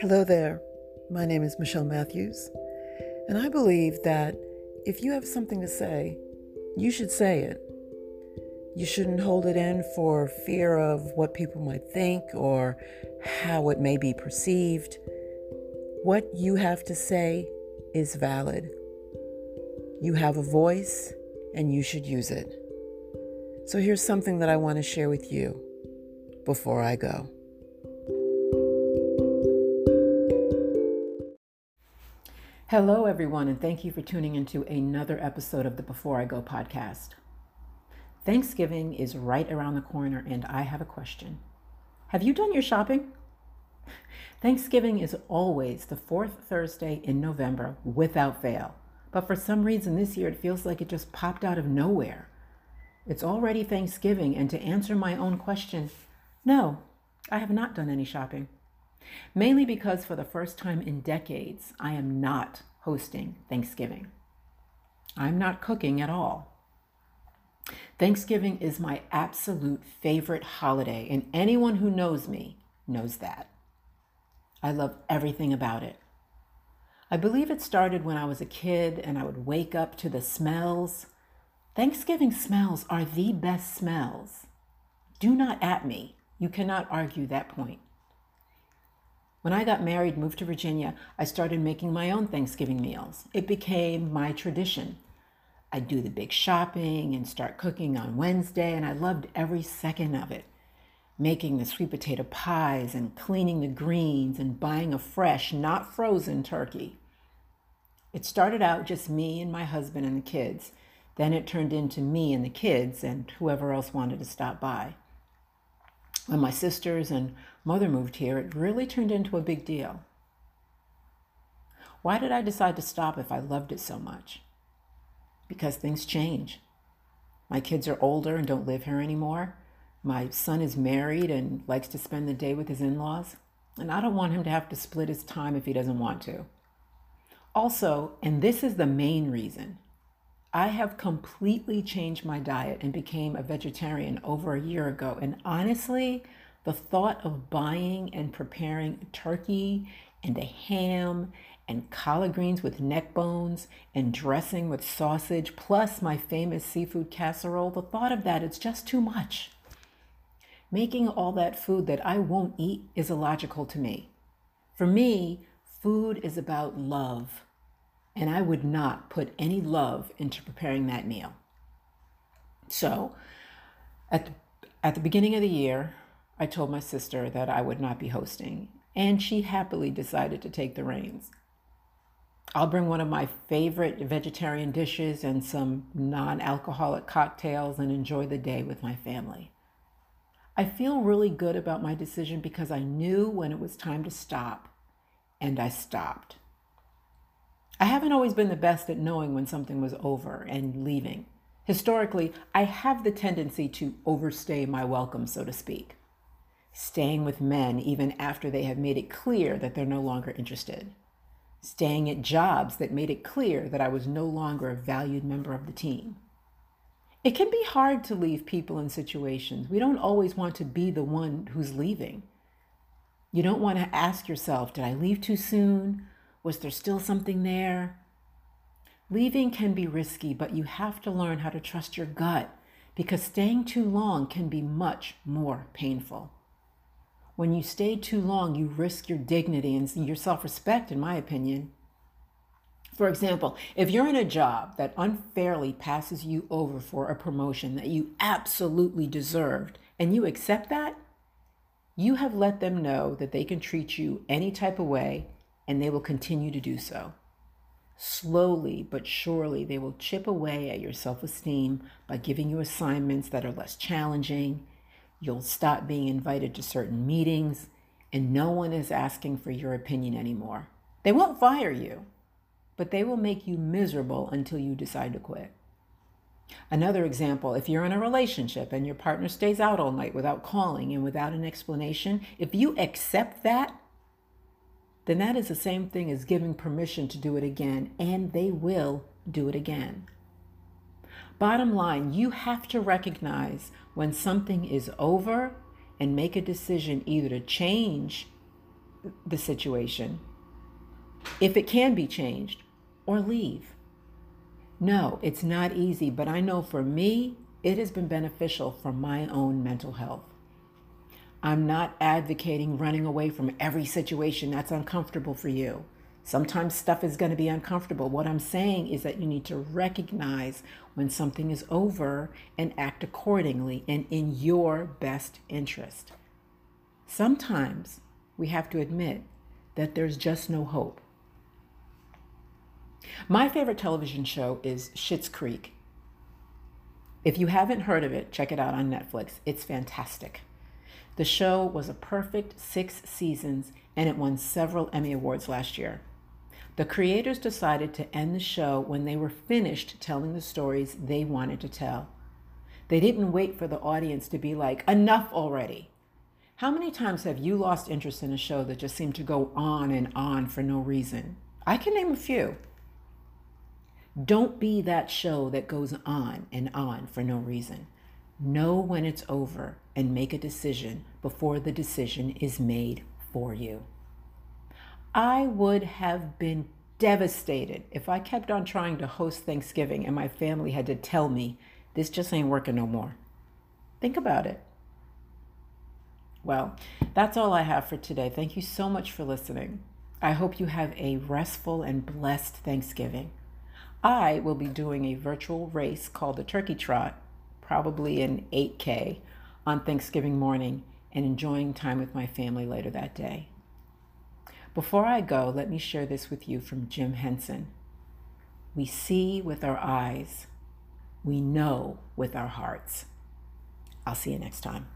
Hello there. My name is Michelle Matthews, and I believe that if you have something to say, you should say it. You shouldn't hold it in for fear of what people might think or how it may be perceived. What you have to say is valid. You have a voice and you should use it. So here's something that I want to share with you before I go. Hello, everyone, and thank you for tuning into another episode of the Before I Go podcast. Thanksgiving is right around the corner, and I have a question. Have you done your shopping? Thanksgiving is always the fourth Thursday in November without fail. But for some reason this year it feels like it just popped out of nowhere. It's already Thanksgiving, and to answer my own question, no, I have not done any shopping. Mainly because for the first time in decades, I am not hosting Thanksgiving. I'm not cooking at all. Thanksgiving is my absolute favorite holiday, and anyone who knows me knows that. I love everything about it. I believe it started when I was a kid and I would wake up to the smells. Thanksgiving smells are the best smells. Do not at me. You cannot argue that point. When I got married, moved to Virginia, I started making my own Thanksgiving meals. It became my tradition. I'd do the big shopping and start cooking on Wednesday, and I loved every second of it. Making the sweet potato pies and cleaning the greens and buying a fresh, not frozen turkey. It started out just me and my husband and the kids. Then it turned into me and the kids and whoever else wanted to stop by. When my sisters and mother moved here, it really turned into a big deal. Why did I decide to stop if I loved it so much? Because things change. My kids are older and don't live here anymore. My son is married and likes to spend the day with his in laws, and I don't want him to have to split his time if he doesn't want to. Also, and this is the main reason, I have completely changed my diet and became a vegetarian over a year ago. And honestly, the thought of buying and preparing turkey and a ham and collard greens with neck bones and dressing with sausage, plus my famous seafood casserole, the thought of that, it's just too much. Making all that food that I won't eat is illogical to me. For me, food is about love and I would not put any love into preparing that meal. So, at the, at the beginning of the year, I told my sister that I would not be hosting, and she happily decided to take the reins. I'll bring one of my favorite vegetarian dishes and some non alcoholic cocktails and enjoy the day with my family. I feel really good about my decision because I knew when it was time to stop, and I stopped. I haven't always been the best at knowing when something was over and leaving. Historically, I have the tendency to overstay my welcome, so to speak, staying with men even after they have made it clear that they're no longer interested, staying at jobs that made it clear that I was no longer a valued member of the team. It can be hard to leave people in situations. We don't always want to be the one who's leaving. You don't want to ask yourself, did I leave too soon? Was there still something there? Leaving can be risky, but you have to learn how to trust your gut because staying too long can be much more painful. When you stay too long, you risk your dignity and your self respect, in my opinion. For example, if you're in a job that unfairly passes you over for a promotion that you absolutely deserved and you accept that, you have let them know that they can treat you any type of way and they will continue to do so. Slowly but surely, they will chip away at your self esteem by giving you assignments that are less challenging. You'll stop being invited to certain meetings, and no one is asking for your opinion anymore. They won't fire you, but they will make you miserable until you decide to quit. Another example if you're in a relationship and your partner stays out all night without calling and without an explanation, if you accept that, then that is the same thing as giving permission to do it again, and they will do it again. Bottom line, you have to recognize when something is over and make a decision either to change the situation if it can be changed or leave. No, it's not easy, but I know for me, it has been beneficial for my own mental health. I'm not advocating running away from every situation that's uncomfortable for you. Sometimes stuff is going to be uncomfortable. What I'm saying is that you need to recognize when something is over and act accordingly and in your best interest. Sometimes we have to admit that there's just no hope. My favorite television show is Schitt's Creek. If you haven't heard of it, check it out on Netflix. It's fantastic. The show was a perfect six seasons and it won several Emmy Awards last year. The creators decided to end the show when they were finished telling the stories they wanted to tell. They didn't wait for the audience to be like, enough already. How many times have you lost interest in a show that just seemed to go on and on for no reason? I can name a few. Don't be that show that goes on and on for no reason. Know when it's over and make a decision before the decision is made for you. I would have been devastated if I kept on trying to host Thanksgiving and my family had to tell me this just ain't working no more. Think about it. Well, that's all I have for today. Thank you so much for listening. I hope you have a restful and blessed Thanksgiving. I will be doing a virtual race called the Turkey Trot probably an 8K on Thanksgiving morning and enjoying time with my family later that day. Before I go, let me share this with you from Jim Henson. We see with our eyes, we know with our hearts. I'll see you next time.